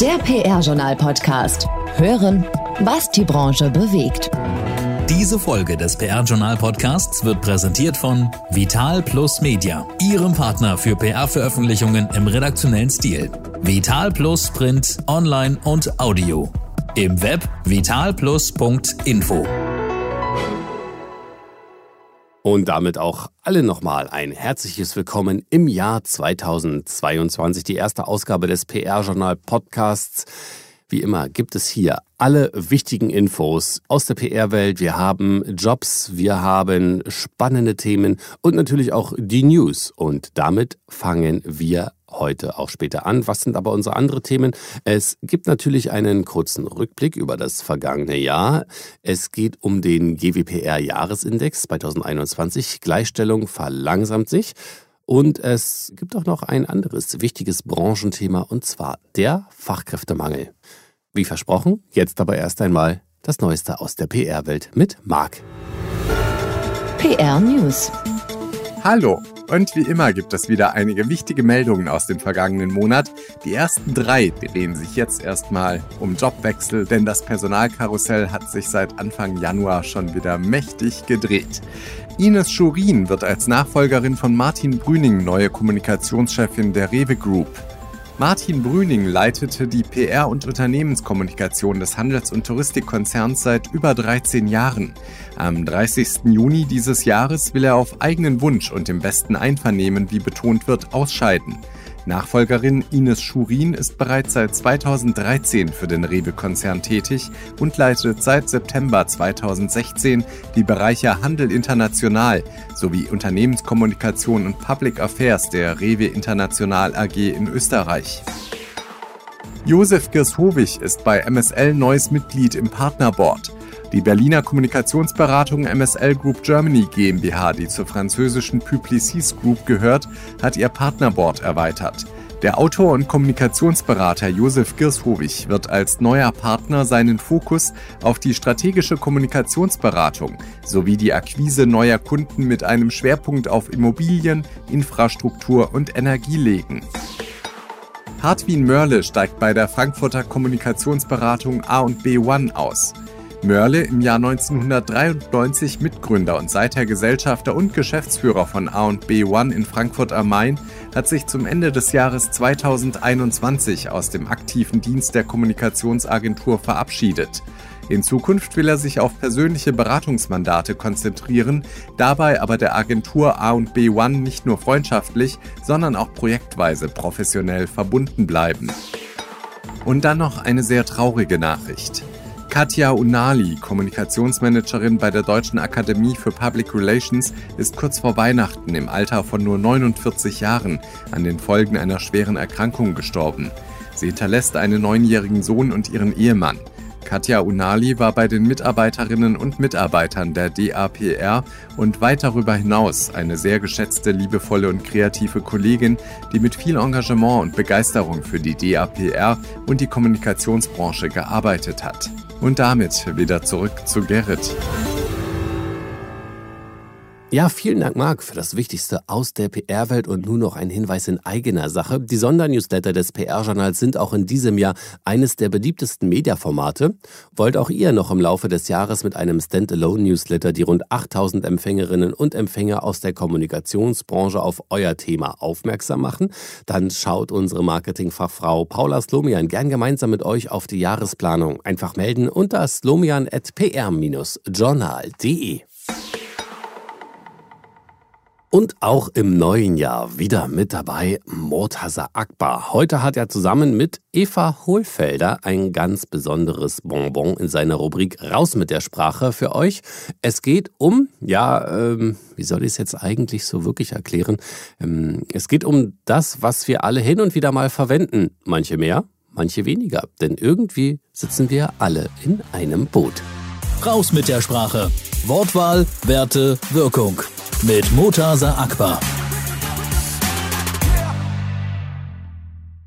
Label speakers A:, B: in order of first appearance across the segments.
A: Der PR-Journal-Podcast. Hören, was die Branche bewegt.
B: Diese Folge des PR-Journal-Podcasts wird präsentiert von Vital Plus Media, Ihrem Partner für PR-Veröffentlichungen im redaktionellen Stil. Vital Plus Print, Online und Audio. Im Web vitalplus.info.
C: Und damit auch alle nochmal ein herzliches Willkommen im Jahr 2022, die erste Ausgabe des PR-Journal Podcasts. Wie immer gibt es hier alle wichtigen Infos aus der PR-Welt. Wir haben Jobs, wir haben spannende Themen und natürlich auch die News. Und damit fangen wir heute auch später an. Was sind aber unsere anderen Themen? Es gibt natürlich einen kurzen Rückblick über das vergangene Jahr. Es geht um den GWPR-Jahresindex 2021. Gleichstellung verlangsamt sich. Und es gibt auch noch ein anderes wichtiges Branchenthema, und zwar der Fachkräftemangel. Wie versprochen, jetzt aber erst einmal das Neueste aus der PR-Welt mit Marc.
A: PR News.
D: Hallo, und wie immer gibt es wieder einige wichtige Meldungen aus dem vergangenen Monat. Die ersten drei drehen sich jetzt erstmal um Jobwechsel, denn das Personalkarussell hat sich seit Anfang Januar schon wieder mächtig gedreht. Ines Schurin wird als Nachfolgerin von Martin Brüning neue Kommunikationschefin der Rewe Group. Martin Brüning leitete die PR- und Unternehmenskommunikation des Handels- und Touristikkonzerns seit über 13 Jahren. Am 30. Juni dieses Jahres will er auf eigenen Wunsch und im besten Einvernehmen, wie betont wird, ausscheiden. Nachfolgerin Ines Schurin ist bereits seit 2013 für den Rewe-Konzern tätig und leitet seit September 2016 die Bereiche Handel international sowie Unternehmenskommunikation und Public Affairs der Rewe International AG in Österreich. Josef Girshovich ist bei MSL neues Mitglied im Partnerboard. Die Berliner Kommunikationsberatung MSL Group Germany GmbH, die zur französischen Publicis Group gehört, hat ihr Partnerboard erweitert. Der Autor und Kommunikationsberater Josef Girshovich wird als neuer Partner seinen Fokus auf die strategische Kommunikationsberatung sowie die Akquise neuer Kunden mit einem Schwerpunkt auf Immobilien, Infrastruktur und Energie legen. Hartwin Mörle steigt bei der Frankfurter Kommunikationsberatung A&B One aus. Mörle, im Jahr 1993 Mitgründer und seither Gesellschafter und Geschäftsführer von A&B One in Frankfurt am Main, hat sich zum Ende des Jahres 2021 aus dem aktiven Dienst der Kommunikationsagentur verabschiedet. In Zukunft will er sich auf persönliche Beratungsmandate konzentrieren, dabei aber der Agentur A&B One nicht nur freundschaftlich, sondern auch projektweise professionell verbunden bleiben. Und dann noch eine sehr traurige Nachricht. Katja Unali, Kommunikationsmanagerin bei der Deutschen Akademie für Public Relations, ist kurz vor Weihnachten im Alter von nur 49 Jahren an den Folgen einer schweren Erkrankung gestorben. Sie hinterlässt einen neunjährigen Sohn und ihren Ehemann. Katja Unali war bei den Mitarbeiterinnen und Mitarbeitern der DAPR und weit darüber hinaus eine sehr geschätzte, liebevolle und kreative Kollegin, die mit viel Engagement und Begeisterung für die DAPR und die Kommunikationsbranche gearbeitet hat. Und damit wieder zurück zu Gerrit.
C: Ja, vielen Dank, Marc, für das Wichtigste aus der PR-Welt und nun noch ein Hinweis in eigener Sache. Die Sondernewsletter des PR-Journals sind auch in diesem Jahr eines der beliebtesten Mediaformate. Wollt auch ihr noch im Laufe des Jahres mit einem Standalone-Newsletter die rund 8000 Empfängerinnen und Empfänger aus der Kommunikationsbranche auf euer Thema aufmerksam machen? Dann schaut unsere Marketingfachfrau Paula Slomian gern gemeinsam mit euch auf die Jahresplanung. Einfach melden unter slomian.pr-journal.de. Und auch im neuen Jahr wieder mit dabei Mortaza Akbar. Heute hat er zusammen mit Eva Hohlfelder ein ganz besonderes Bonbon in seiner Rubrik Raus mit der Sprache für euch. Es geht um, ja, ähm, wie soll ich es jetzt eigentlich so wirklich erklären? Ähm, es geht um das, was wir alle hin und wieder mal verwenden. Manche mehr, manche weniger. Denn irgendwie sitzen wir alle in einem Boot.
B: Raus mit der Sprache. Wortwahl, Werte, Wirkung mit Mutasa Akbar.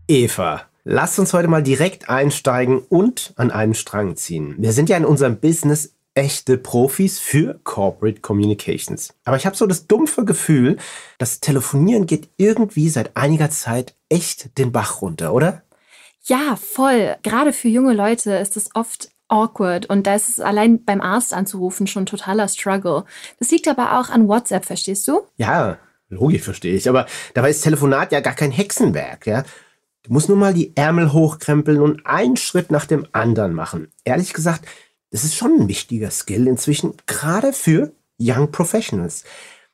E: Eva, lass uns heute mal direkt einsteigen und an einen Strang ziehen. Wir sind ja in unserem Business echte Profis für Corporate Communications. Aber ich habe so das dumpfe Gefühl, das Telefonieren geht irgendwie seit einiger Zeit echt den Bach runter, oder?
F: Ja, voll. Gerade für junge Leute ist es oft awkward und da ist es allein beim Arzt anzurufen schon totaler Struggle. Das liegt aber auch an WhatsApp, verstehst du?
E: Ja, logisch verstehe ich. Aber dabei ist Telefonat ja gar kein Hexenwerk, ja. Du musst nur mal die Ärmel hochkrempeln und einen Schritt nach dem anderen machen. Ehrlich gesagt, das ist schon ein wichtiger Skill inzwischen, gerade für Young Professionals.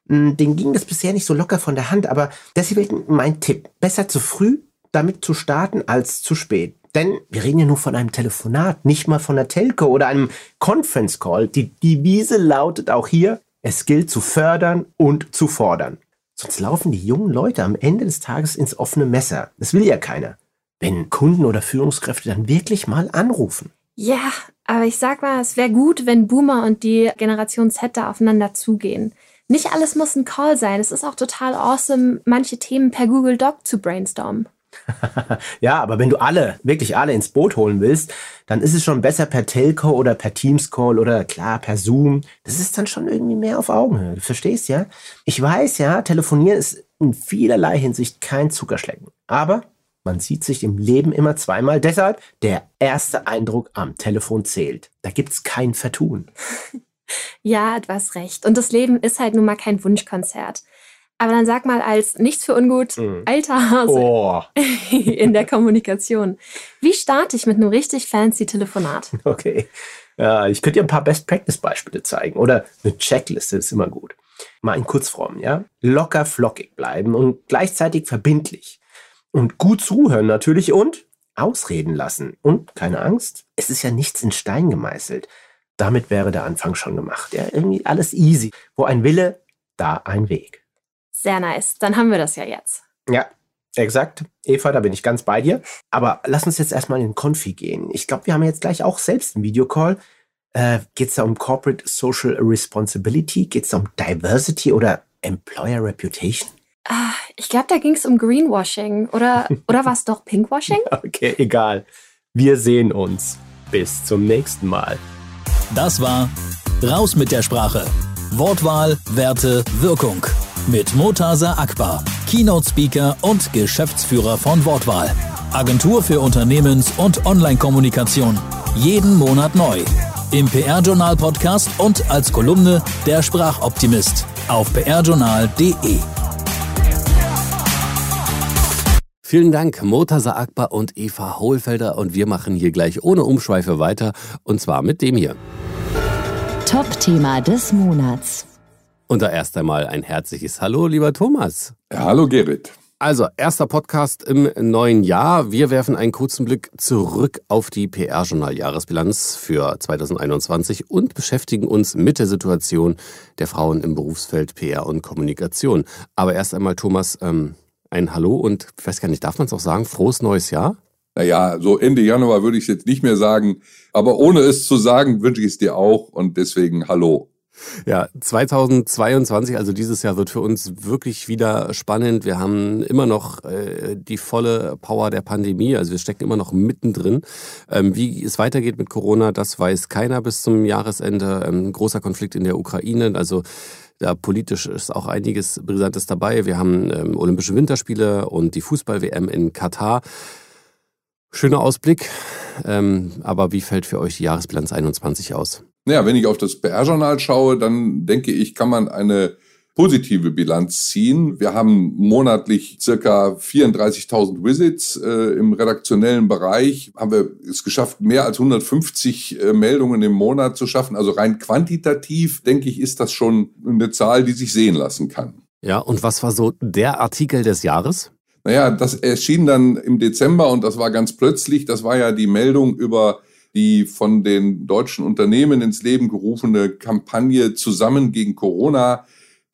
E: Hm, denen ging das bisher nicht so locker von der Hand, aber deswegen mein Tipp. Besser zu früh damit zu starten als zu spät. Denn wir reden ja nur von einem Telefonat, nicht mal von einer Telco oder einem Conference Call. Die Devise lautet auch hier, es gilt zu fördern und zu fordern. Sonst laufen die jungen Leute am Ende des Tages ins offene Messer. Das will ja keiner. Wenn Kunden oder Führungskräfte dann wirklich mal anrufen.
F: Ja, aber ich sag mal, es wäre gut, wenn Boomer und die Generation Z da aufeinander zugehen. Nicht alles muss ein Call sein. Es ist auch total awesome, manche Themen per Google Doc zu brainstormen.
E: ja, aber wenn du alle, wirklich alle ins Boot holen willst, dann ist es schon besser per Telco oder per Teams Call oder klar per Zoom. Das ist dann schon irgendwie mehr auf Augenhöhe. Du verstehst ja? Ich weiß ja, telefonieren ist in vielerlei Hinsicht kein Zuckerschlecken. Aber man sieht sich im Leben immer zweimal. Deshalb der erste Eindruck am Telefon zählt. Da gibt's kein Vertun.
F: Ja, du hast recht. Und das Leben ist halt nun mal kein Wunschkonzert. Aber dann sag mal als nichts für ungut, mhm. alter Hase oh. in der Kommunikation. Wie starte ich mit einem richtig fancy Telefonat?
E: Okay. Ja, ich könnte dir ein paar Best-Practice-Beispiele zeigen. Oder eine Checkliste ist immer gut. Mal in Kurzform, ja? Locker flockig bleiben und gleichzeitig verbindlich. Und gut zuhören natürlich und ausreden lassen. Und keine Angst, es ist ja nichts in Stein gemeißelt. Damit wäre der Anfang schon gemacht. Ja, irgendwie alles easy. Wo ein Wille, da ein Weg.
F: Sehr nice. Dann haben wir das ja jetzt.
E: Ja, exakt. Eva, da bin ich ganz bei dir. Aber lass uns jetzt erstmal in den Konfi gehen. Ich glaube, wir haben jetzt gleich auch selbst einen Videocall. Äh, Geht es da um Corporate Social Responsibility? Geht es da um Diversity oder Employer Reputation?
F: Ah, ich glaube, da ging es um Greenwashing. Oder, oder war es doch Pinkwashing?
E: okay, egal. Wir sehen uns. Bis zum nächsten Mal.
B: Das war Raus mit der Sprache. Wortwahl, Werte, Wirkung. Mit Motasa Akbar, Keynote Speaker und Geschäftsführer von Wortwahl. Agentur für Unternehmens- und Online-Kommunikation. Jeden Monat neu. Im PR-Journal Podcast und als Kolumne der Sprachoptimist auf prjournal.de.
C: Vielen Dank, Motasa Akbar und Eva Hohlfelder. Und wir machen hier gleich ohne Umschweife weiter. Und zwar mit dem hier.
A: Top-Thema des Monats.
C: Und da erst einmal ein herzliches Hallo, lieber Thomas.
G: Hallo, Gerrit.
C: Also, erster Podcast im neuen Jahr. Wir werfen einen kurzen Blick zurück auf die PR-Journal-Jahresbilanz für 2021 und beschäftigen uns mit der Situation der Frauen im Berufsfeld PR und Kommunikation. Aber erst einmal, Thomas, ähm, ein Hallo und ich weiß gar nicht, darf man es auch sagen, frohes neues Jahr?
G: Naja, so Ende Januar würde ich es jetzt nicht mehr sagen, aber ohne es zu sagen, wünsche ich es dir auch und deswegen Hallo.
C: Ja, 2022, also dieses Jahr wird für uns wirklich wieder spannend. Wir haben immer noch äh, die volle Power der Pandemie, also wir stecken immer noch mittendrin. Ähm, wie es weitergeht mit Corona, das weiß keiner bis zum Jahresende. Ähm, großer Konflikt in der Ukraine, also da politisch ist auch einiges Brisantes dabei. Wir haben ähm, Olympische Winterspiele und die Fußball-WM in Katar. Schöner Ausblick, ähm, aber wie fällt für euch die Jahresbilanz 21 aus?
G: Naja, wenn ich auf das PR-Journal schaue, dann denke ich, kann man eine positive Bilanz ziehen. Wir haben monatlich circa 34.000 Visits äh, im redaktionellen Bereich. Haben wir es geschafft, mehr als 150 äh, Meldungen im Monat zu schaffen. Also rein quantitativ, denke ich, ist das schon eine Zahl, die sich sehen lassen kann.
C: Ja, und was war so der Artikel des Jahres?
G: Naja, das erschien dann im Dezember und das war ganz plötzlich. Das war ja die Meldung über die von den deutschen Unternehmen ins Leben gerufene Kampagne zusammen gegen Corona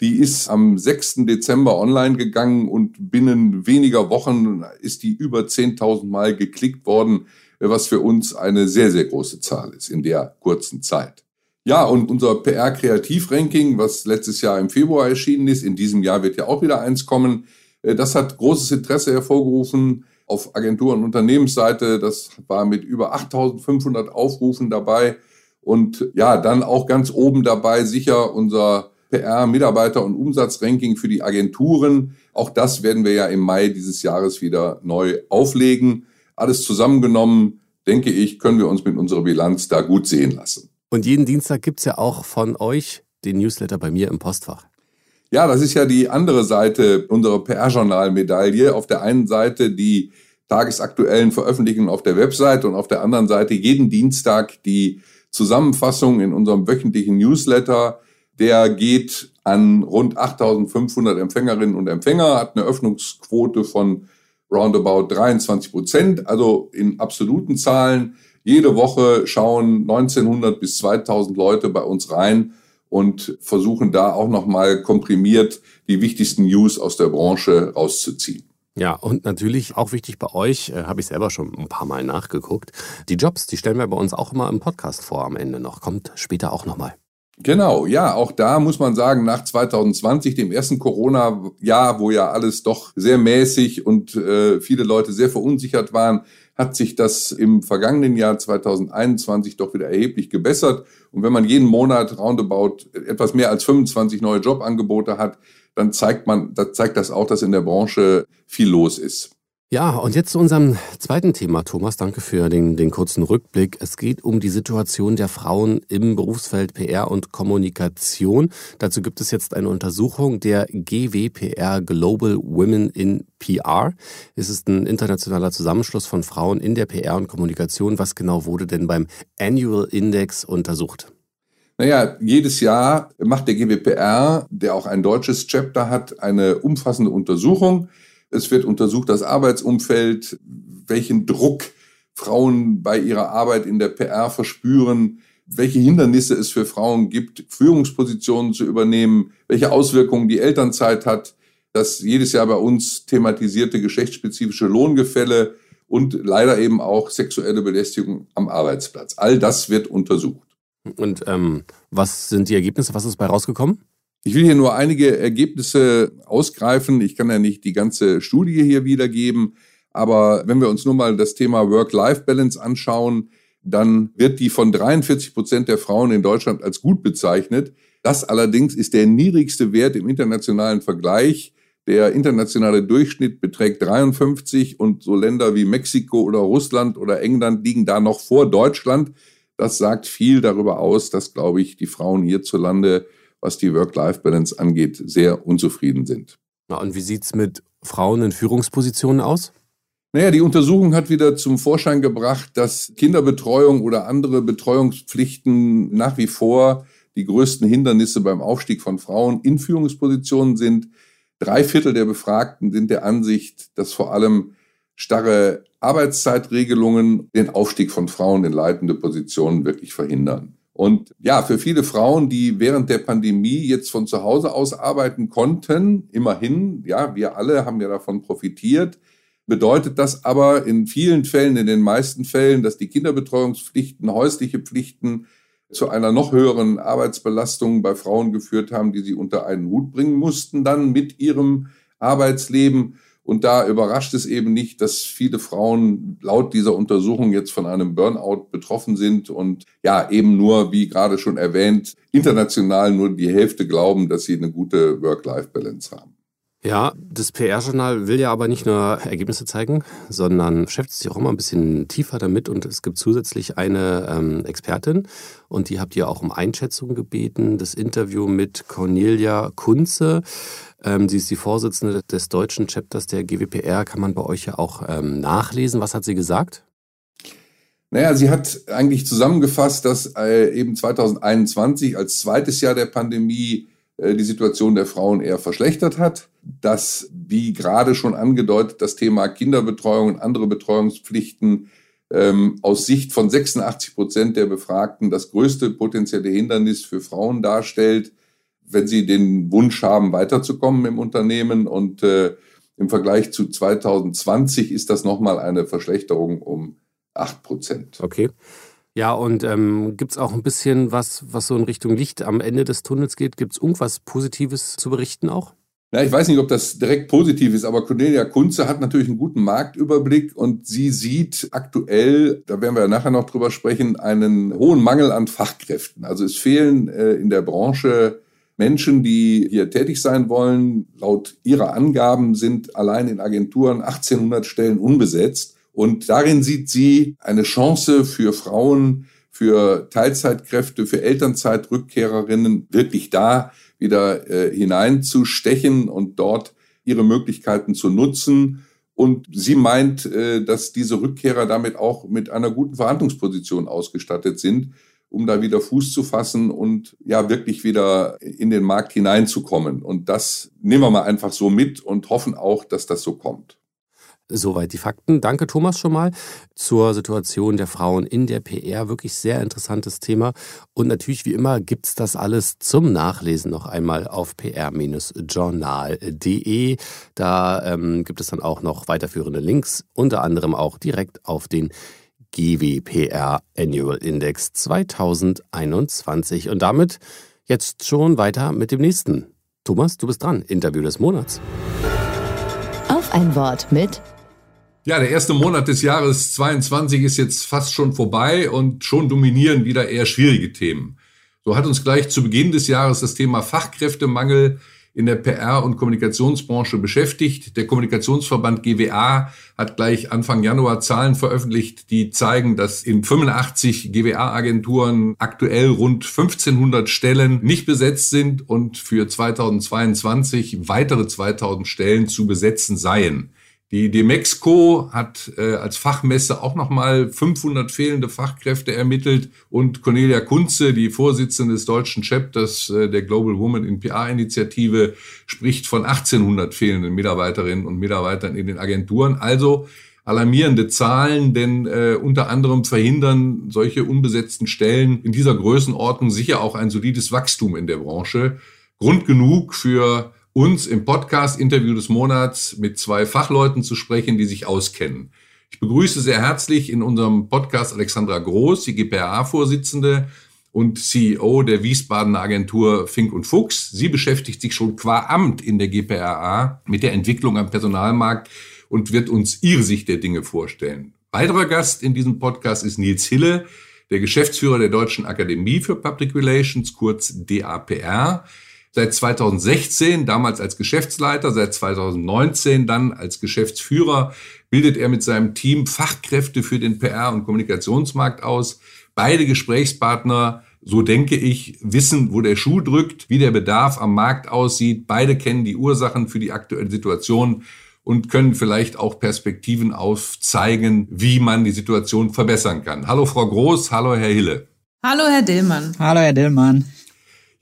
G: die ist am 6. Dezember online gegangen und binnen weniger Wochen ist die über 10.000 Mal geklickt worden, was für uns eine sehr, sehr große Zahl ist in der kurzen Zeit. Ja, und unser PR-Kreativ-Ranking, was letztes Jahr im Februar erschienen ist, in diesem Jahr wird ja auch wieder eins kommen, äh, das hat großes Interesse hervorgerufen auf Agentur- und Unternehmensseite. Das war mit über 8500 Aufrufen dabei. Und ja, dann auch ganz oben dabei sicher unser PR, Mitarbeiter- und Umsatzranking für die Agenturen. Auch das werden wir ja im Mai dieses Jahres wieder neu auflegen. alles zusammengenommen, denke ich, können wir uns mit unserer Bilanz da gut sehen lassen.
C: Und jeden Dienstag gibt es ja auch von euch den Newsletter bei mir im Postfach.
G: Ja, das ist ja die andere Seite unserer PR-Journal-Medaille. Auf der einen Seite die tagesaktuellen Veröffentlichungen auf der Website und auf der anderen Seite jeden Dienstag die Zusammenfassung in unserem wöchentlichen Newsletter. Der geht an rund 8500 Empfängerinnen und Empfänger, hat eine Öffnungsquote von roundabout 23 Prozent, also in absoluten Zahlen. Jede Woche schauen 1900 bis 2000 Leute bei uns rein und versuchen da auch nochmal komprimiert die wichtigsten News aus der Branche rauszuziehen.
C: Ja, und natürlich auch wichtig bei euch, äh, habe ich selber schon ein paar Mal nachgeguckt. Die Jobs, die stellen wir bei uns auch immer im Podcast vor am Ende noch. Kommt später auch nochmal.
G: Genau, ja, auch da muss man sagen, nach 2020, dem ersten Corona-Jahr, wo ja alles doch sehr mäßig und äh, viele Leute sehr verunsichert waren, hat sich das im vergangenen Jahr 2021 doch wieder erheblich gebessert. Und wenn man jeden Monat roundabout etwas mehr als 25 neue Jobangebote hat, dann zeigt man, da zeigt das auch, dass in der Branche viel los ist.
C: Ja, und jetzt zu unserem zweiten Thema, Thomas. Danke für den, den kurzen Rückblick. Es geht um die Situation der Frauen im Berufsfeld PR und Kommunikation. Dazu gibt es jetzt eine Untersuchung der GWPR Global Women in PR. Es ist ein internationaler Zusammenschluss von Frauen in der PR und Kommunikation. Was genau wurde denn beim Annual Index untersucht?
G: Naja, jedes Jahr macht der GWPR, der auch ein deutsches Chapter hat, eine umfassende Untersuchung. Es wird untersucht das Arbeitsumfeld, welchen Druck Frauen bei ihrer Arbeit in der PR verspüren, welche Hindernisse es für Frauen gibt, Führungspositionen zu übernehmen, welche Auswirkungen die Elternzeit hat, das jedes Jahr bei uns thematisierte geschlechtsspezifische Lohngefälle und leider eben auch sexuelle Belästigung am Arbeitsplatz. All das wird untersucht.
C: Und ähm, was sind die Ergebnisse? Was ist bei rausgekommen?
G: Ich will hier nur einige Ergebnisse ausgreifen. Ich kann ja nicht die ganze Studie hier wiedergeben. Aber wenn wir uns nur mal das Thema Work-Life-Balance anschauen, dann wird die von 43 Prozent der Frauen in Deutschland als gut bezeichnet. Das allerdings ist der niedrigste Wert im internationalen Vergleich. Der internationale Durchschnitt beträgt 53 und so Länder wie Mexiko oder Russland oder England liegen da noch vor Deutschland. Das sagt viel darüber aus, dass, glaube ich, die Frauen hierzulande, was die Work-Life-Balance angeht, sehr unzufrieden sind.
C: Na, und wie sieht es mit Frauen in Führungspositionen aus?
G: Naja, die Untersuchung hat wieder zum Vorschein gebracht, dass Kinderbetreuung oder andere Betreuungspflichten nach wie vor die größten Hindernisse beim Aufstieg von Frauen in Führungspositionen sind. Drei Viertel der Befragten sind der Ansicht, dass vor allem starre Arbeitszeitregelungen den Aufstieg von Frauen in leitende Positionen wirklich verhindern. Und ja, für viele Frauen, die während der Pandemie jetzt von zu Hause aus arbeiten konnten, immerhin, ja, wir alle haben ja davon profitiert, bedeutet das aber in vielen Fällen, in den meisten Fällen, dass die Kinderbetreuungspflichten, häusliche Pflichten zu einer noch höheren Arbeitsbelastung bei Frauen geführt haben, die sie unter einen Hut bringen mussten dann mit ihrem Arbeitsleben. Und da überrascht es eben nicht, dass viele Frauen laut dieser Untersuchung jetzt von einem Burnout betroffen sind und ja, eben nur, wie gerade schon erwähnt, international nur die Hälfte glauben, dass sie eine gute Work-Life-Balance haben.
C: Ja, das PR-Journal will ja aber nicht nur Ergebnisse zeigen, sondern beschäftigt sich auch immer ein bisschen tiefer damit. Und es gibt zusätzlich eine ähm, Expertin und die habt ihr auch um Einschätzung gebeten. Das Interview mit Cornelia Kunze. Ähm, sie ist die Vorsitzende des deutschen Chapters der GWPR. Kann man bei euch ja auch ähm, nachlesen. Was hat sie gesagt?
G: Naja, sie hat eigentlich zusammengefasst, dass äh, eben 2021 als zweites Jahr der Pandemie äh, die Situation der Frauen eher verschlechtert hat, dass, wie gerade schon angedeutet, das Thema Kinderbetreuung und andere Betreuungspflichten ähm, aus Sicht von 86 Prozent der Befragten das größte potenzielle Hindernis für Frauen darstellt, wenn sie den Wunsch haben, weiterzukommen im Unternehmen. Und äh, im Vergleich zu 2020 ist das nochmal eine Verschlechterung um 8 Prozent.
C: Okay. Ja, und ähm, gibt es auch ein bisschen was, was so in Richtung Licht am Ende des Tunnels geht? Gibt es irgendwas Positives zu berichten auch?
G: Ja, ich weiß nicht, ob das direkt positiv ist, aber Cornelia Kunze hat natürlich einen guten Marktüberblick und sie sieht aktuell, da werden wir ja nachher noch drüber sprechen, einen hohen Mangel an Fachkräften. Also es fehlen äh, in der Branche Menschen, die hier tätig sein wollen. Laut ihrer Angaben sind allein in Agenturen 1800 Stellen unbesetzt Und darin sieht sie eine Chance für Frauen, für Teilzeitkräfte, für Elternzeitrückkehrerinnen wirklich da wieder äh, hineinzustechen und dort ihre Möglichkeiten zu nutzen. Und sie meint, äh, dass diese Rückkehrer damit auch mit einer guten Verhandlungsposition ausgestattet sind, um da wieder Fuß zu fassen und ja wirklich wieder in den Markt hineinzukommen. Und das nehmen wir mal einfach so mit und hoffen auch, dass das so kommt.
C: Soweit die Fakten. Danke, Thomas, schon mal zur Situation der Frauen in der PR. Wirklich sehr interessantes Thema. Und natürlich, wie immer, gibt's das alles zum Nachlesen noch einmal auf pr-journal.de. Da ähm, gibt es dann auch noch weiterführende Links, unter anderem auch direkt auf den GWPR Annual Index 2021. Und damit jetzt schon weiter mit dem nächsten. Thomas, du bist dran. Interview des Monats.
A: Auf ein Wort mit
G: ja, der erste Monat des Jahres 22 ist jetzt fast schon vorbei und schon dominieren wieder eher schwierige Themen. So hat uns gleich zu Beginn des Jahres das Thema Fachkräftemangel in der PR- und Kommunikationsbranche beschäftigt. Der Kommunikationsverband GWA hat gleich Anfang Januar Zahlen veröffentlicht, die zeigen, dass in 85 GWA-Agenturen aktuell rund 1500 Stellen nicht besetzt sind und für 2022 weitere 2000 Stellen zu besetzen seien. Die Demexco hat äh, als Fachmesse auch nochmal 500 fehlende Fachkräfte ermittelt und Cornelia Kunze, die Vorsitzende des deutschen Chapters äh, der Global Woman in PR-Initiative, spricht von 1800 fehlenden Mitarbeiterinnen und Mitarbeitern in den Agenturen. Also alarmierende Zahlen, denn äh, unter anderem verhindern solche unbesetzten Stellen in dieser Größenordnung sicher auch ein solides Wachstum in der Branche. Grund genug für uns im Podcast Interview des Monats mit zwei Fachleuten zu sprechen, die sich auskennen. Ich begrüße sehr herzlich in unserem Podcast Alexandra Groß, die GPA-Vorsitzende und CEO der Wiesbadener Agentur Fink und Fuchs. Sie beschäftigt sich schon qua Amt in der GPRA mit der Entwicklung am Personalmarkt und wird uns ihre Sicht der Dinge vorstellen. Weiterer Gast in diesem Podcast ist Nils Hille, der Geschäftsführer der Deutschen Akademie für Public Relations, kurz DAPR seit 2016, damals als Geschäftsleiter, seit 2019 dann als Geschäftsführer, bildet er mit seinem Team Fachkräfte für den PR- und Kommunikationsmarkt aus. Beide Gesprächspartner, so denke ich, wissen, wo der Schuh drückt, wie der Bedarf am Markt aussieht. Beide kennen die Ursachen für die aktuelle Situation und können vielleicht auch Perspektiven aufzeigen, wie man die Situation verbessern kann. Hallo Frau Groß, hallo Herr Hille.
H: Hallo Herr Dillmann.
I: Hallo Herr Dillmann.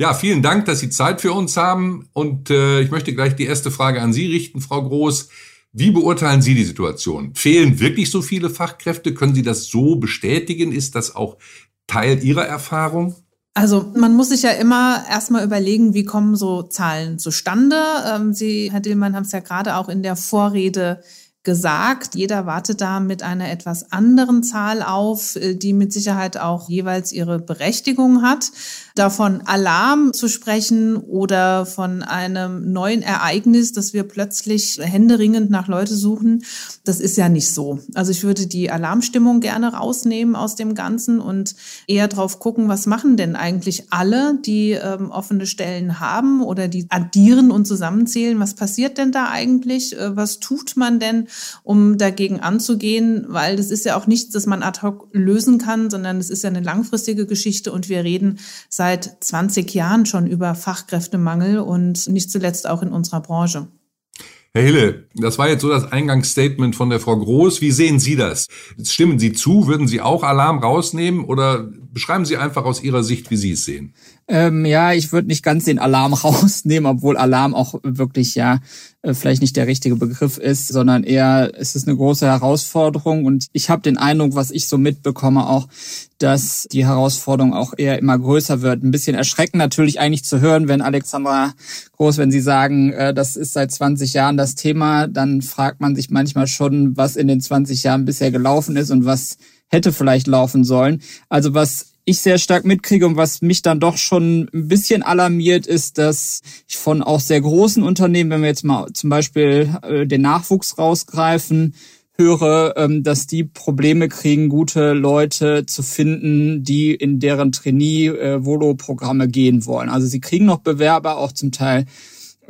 G: Ja, vielen Dank, dass Sie Zeit für uns haben. Und äh, ich möchte gleich die erste Frage an Sie richten, Frau Groß. Wie beurteilen Sie die Situation? Fehlen wirklich so viele Fachkräfte? Können Sie das so bestätigen? Ist das auch Teil Ihrer Erfahrung?
H: Also man muss sich ja immer erstmal überlegen, wie kommen so Zahlen zustande. Ähm, Sie, Herr Dillmann, haben es ja gerade auch in der Vorrede gesagt. Jeder wartet da mit einer etwas anderen Zahl auf, äh, die mit Sicherheit auch jeweils ihre Berechtigung hat. Davon Alarm zu sprechen oder von einem neuen Ereignis, dass wir plötzlich händeringend nach Leute suchen, das ist ja nicht so. Also ich würde die Alarmstimmung gerne rausnehmen aus dem Ganzen und eher drauf gucken, was machen denn eigentlich alle, die ähm, offene Stellen haben oder die addieren und zusammenzählen. Was passiert denn da eigentlich? Äh, was tut man denn, um dagegen anzugehen? Weil das ist ja auch nichts, das man ad hoc lösen kann, sondern es ist ja eine langfristige Geschichte und wir reden seit seit 20 Jahren schon über Fachkräftemangel und nicht zuletzt auch in unserer Branche.
G: Herr Hille, das war jetzt so das Eingangsstatement von der Frau Groß. Wie sehen Sie das? Stimmen Sie zu? Würden Sie auch Alarm rausnehmen oder beschreiben Sie einfach aus Ihrer Sicht, wie Sie es sehen?
I: Ähm, ja, ich würde nicht ganz den Alarm rausnehmen, obwohl Alarm auch wirklich ja äh, vielleicht nicht der richtige Begriff ist, sondern eher es ist eine große Herausforderung und ich habe den Eindruck, was ich so mitbekomme auch, dass die Herausforderung auch eher immer größer wird. Ein bisschen erschreckend natürlich eigentlich zu hören, wenn Alexandra Groß, wenn Sie sagen, äh, das ist seit 20 Jahren das Thema, dann fragt man sich manchmal schon, was in den 20 Jahren bisher gelaufen ist und was hätte vielleicht laufen sollen. Also was ich sehr stark mitkriege und was mich dann doch schon ein bisschen alarmiert, ist, dass ich von auch sehr großen Unternehmen, wenn wir jetzt mal zum Beispiel äh, den Nachwuchs rausgreifen, höre, ähm, dass die Probleme kriegen, gute Leute zu finden, die in deren Trainee-Volo-Programme gehen wollen. Also sie kriegen noch Bewerber, auch zum Teil äh,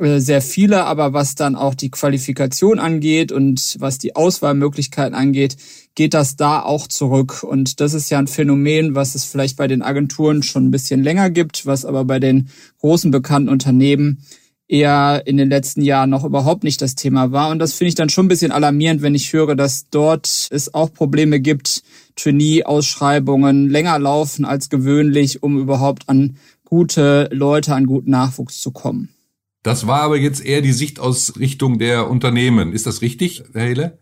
I: sehr viele, aber was dann auch die Qualifikation angeht und was die Auswahlmöglichkeiten angeht, geht das da auch zurück. Und das ist ja ein Phänomen, was es vielleicht bei den Agenturen schon ein bisschen länger gibt, was aber bei den großen bekannten Unternehmen eher in den letzten Jahren noch überhaupt nicht das Thema war. Und das finde ich dann schon ein bisschen alarmierend, wenn ich höre, dass dort es auch Probleme gibt, Trainee-Ausschreibungen länger laufen als gewöhnlich, um überhaupt an gute Leute, an guten Nachwuchs zu kommen.
G: Das war aber jetzt eher die Sicht aus Richtung der Unternehmen. Ist das richtig, Herr Hele?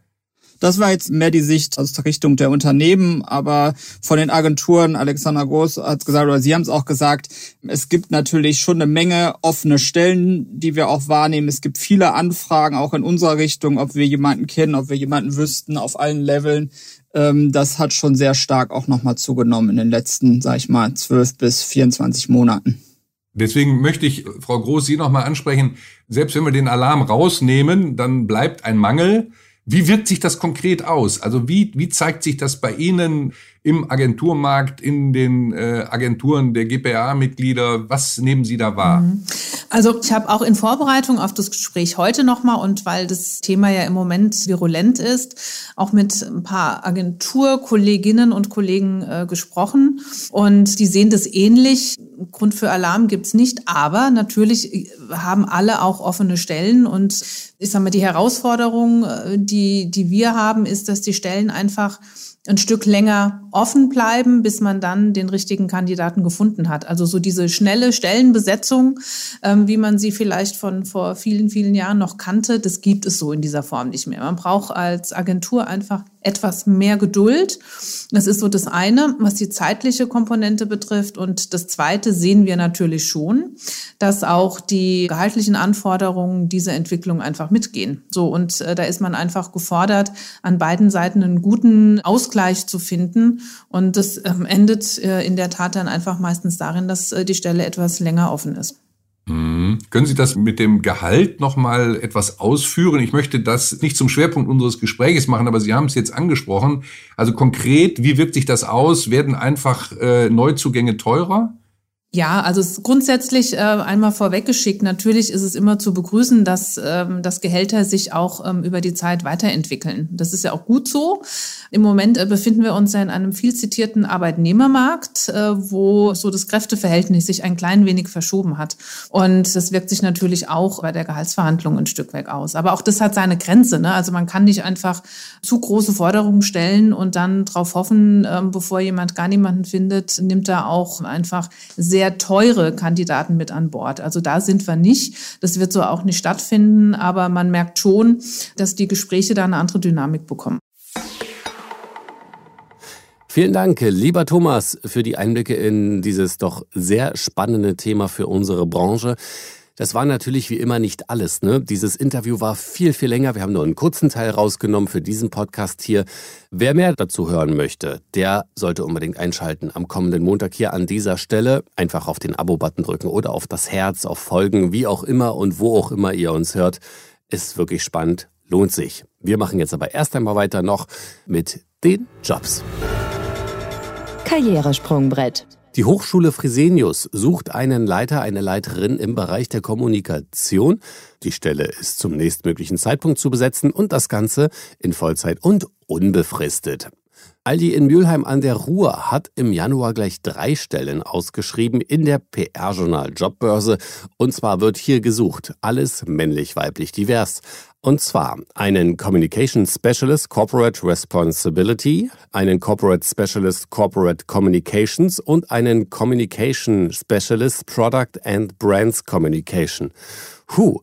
I: Das war jetzt mehr die Sicht aus Richtung der Unternehmen, aber von den Agenturen, Alexander Groß hat gesagt, oder Sie haben es auch gesagt, es gibt natürlich schon eine Menge offene Stellen, die wir auch wahrnehmen. Es gibt viele Anfragen auch in unserer Richtung, ob wir jemanden kennen, ob wir jemanden wüssten auf allen Leveln. Ähm, das hat schon sehr stark auch nochmal zugenommen in den letzten, sag ich mal, zwölf bis 24 Monaten.
G: Deswegen möchte ich, Frau Groß, Sie nochmal ansprechen. Selbst wenn wir den Alarm rausnehmen, dann bleibt ein Mangel. Wie wirkt sich das konkret aus? Also wie, wie zeigt sich das bei Ihnen im Agenturmarkt, in den äh, Agenturen der GPA-Mitglieder? Was nehmen Sie da wahr? Mhm.
H: Also ich habe auch in Vorbereitung auf das Gespräch heute nochmal und weil das Thema ja im Moment virulent ist, auch mit ein paar Agenturkolleginnen und Kollegen äh, gesprochen und die sehen das ähnlich. Grund für Alarm gibt's nicht, aber natürlich äh, haben alle auch offene Stellen und ich sage mal, die Herausforderung, äh, die, die wir haben, ist, dass die Stellen einfach ein Stück länger offen bleiben, bis man dann den richtigen Kandidaten gefunden hat. Also so diese schnelle Stellenbesetzung, ähm, wie man sie vielleicht von vor vielen, vielen Jahren noch kannte, das gibt es so in dieser Form nicht mehr. Man braucht als Agentur einfach etwas mehr Geduld. Das ist so das eine, was die zeitliche Komponente betrifft. Und das zweite sehen wir natürlich schon, dass auch die gehaltlichen Anforderungen dieser Entwicklung einfach mitgehen. So, und äh, da ist man einfach gefordert, an beiden Seiten einen guten Ausgleich zu finden. Und das ähm, endet äh, in der Tat dann einfach meistens darin, dass äh, die Stelle etwas länger offen ist.
G: Mhm. Können Sie das mit dem Gehalt noch mal etwas ausführen? Ich möchte das nicht zum Schwerpunkt unseres Gesprächs machen, aber Sie haben es jetzt angesprochen. Also konkret, wie wirkt sich das aus? Werden einfach äh, Neuzugänge teurer?
H: Ja, also grundsätzlich äh, einmal vorweggeschickt, natürlich ist es immer zu begrüßen, dass, ähm, dass Gehälter sich auch ähm, über die Zeit weiterentwickeln. Das ist ja auch gut so. Im Moment äh, befinden wir uns ja in einem viel zitierten Arbeitnehmermarkt, äh, wo so das Kräfteverhältnis sich ein klein wenig verschoben hat. Und das wirkt sich natürlich auch bei der Gehaltsverhandlung ein Stück weg aus. Aber auch das hat seine Grenze. Ne? Also man kann nicht einfach zu große Forderungen stellen und dann darauf hoffen, ähm, bevor jemand gar niemanden findet, nimmt er auch einfach sehr sehr teure Kandidaten mit an Bord. Also da sind wir nicht. Das wird so auch nicht stattfinden, aber man merkt schon, dass die Gespräche da eine andere Dynamik bekommen.
C: Vielen Dank, lieber Thomas, für die Einblicke in dieses doch sehr spannende Thema für unsere Branche. Das war natürlich wie immer nicht alles. Ne? Dieses Interview war viel, viel länger. Wir haben nur einen kurzen Teil rausgenommen für diesen Podcast hier. Wer mehr dazu hören möchte, der sollte unbedingt einschalten am kommenden Montag hier an dieser Stelle. Einfach auf den Abo-Button drücken oder auf das Herz, auf Folgen, wie auch immer und wo auch immer ihr uns hört. Ist wirklich spannend, lohnt sich. Wir machen jetzt aber erst einmal weiter noch mit den Jobs.
A: Karrieresprungbrett.
C: Die Hochschule Fresenius sucht einen Leiter, eine Leiterin im Bereich der Kommunikation. Die Stelle ist zum nächstmöglichen Zeitpunkt zu besetzen und das Ganze in Vollzeit und unbefristet. Aldi in Mülheim an der Ruhr hat im Januar gleich drei Stellen ausgeschrieben in der PR-Journal Jobbörse. Und zwar wird hier gesucht, alles männlich-weiblich divers. Und zwar einen Communication Specialist Corporate Responsibility, einen Corporate Specialist Corporate Communications und einen Communication Specialist Product and Brands Communication. Huh.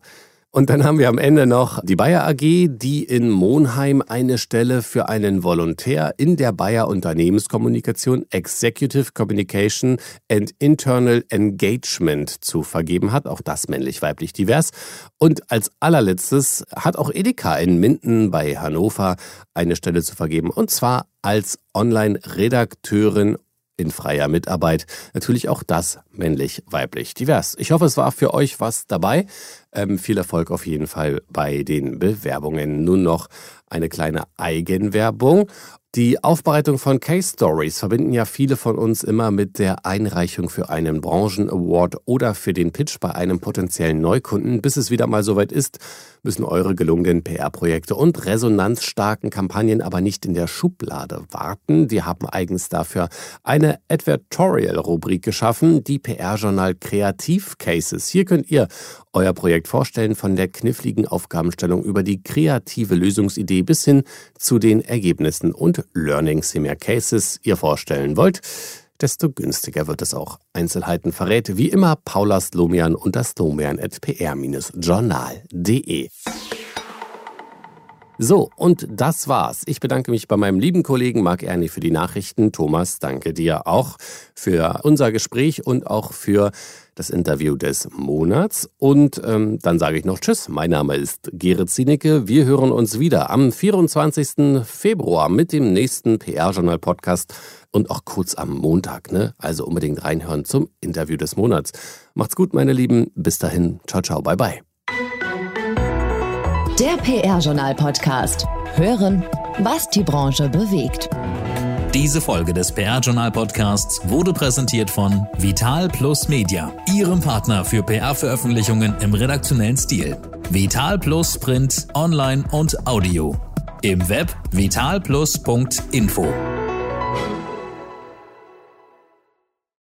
C: Und dann haben wir am Ende noch die Bayer AG, die in Monheim eine Stelle für einen Volontär in der Bayer Unternehmenskommunikation Executive Communication and Internal Engagement zu vergeben hat. Auch das männlich-weiblich divers. Und als allerletztes hat auch Edeka in Minden bei Hannover eine Stelle zu vergeben. Und zwar als Online-Redakteurin in freier Mitarbeit. Natürlich auch das männlich-weiblich divers. Ich hoffe, es war für euch was dabei. Ähm, viel Erfolg auf jeden Fall bei den Bewerbungen. Nun noch eine kleine Eigenwerbung. Die Aufbereitung von Case Stories verbinden ja viele von uns immer mit der Einreichung für einen Branchen-Award oder für den Pitch bei einem potenziellen Neukunden. Bis es wieder mal soweit ist, müssen eure gelungenen PR-Projekte und resonanzstarken Kampagnen aber nicht in der Schublade warten. Wir haben eigens dafür eine Advertorial-Rubrik geschaffen, die PR-Journal Kreativ Cases. Hier könnt ihr euer Projekt vorstellen, von der kniffligen Aufgabenstellung über die kreative Lösungsidee bis hin zu den Ergebnissen und Learnings, je mehr Cases ihr vorstellen wollt, desto günstiger wird es auch. Einzelheiten verrät wie immer Paula Slomian und das slomian.pr-journal.de. So, und das war's. Ich bedanke mich bei meinem lieben Kollegen Marc Erni für die Nachrichten. Thomas, danke dir auch für unser Gespräch und auch für das Interview des Monats. Und ähm, dann sage ich noch Tschüss. Mein Name ist Gerrit Zienicke. Wir hören uns wieder am 24. Februar mit dem nächsten PR-Journal-Podcast und auch kurz am Montag. Ne? Also unbedingt reinhören zum Interview des Monats. Macht's gut, meine Lieben. Bis dahin. Ciao, ciao. Bye, bye.
A: Der PR-Journal-Podcast. Hören, was die Branche bewegt.
B: Diese Folge des PR-Journal-Podcasts wurde präsentiert von Vital Plus Media, Ihrem Partner für PR-Veröffentlichungen im redaktionellen Stil. Vital Plus Print, Online und Audio. Im Web vitalplus.info.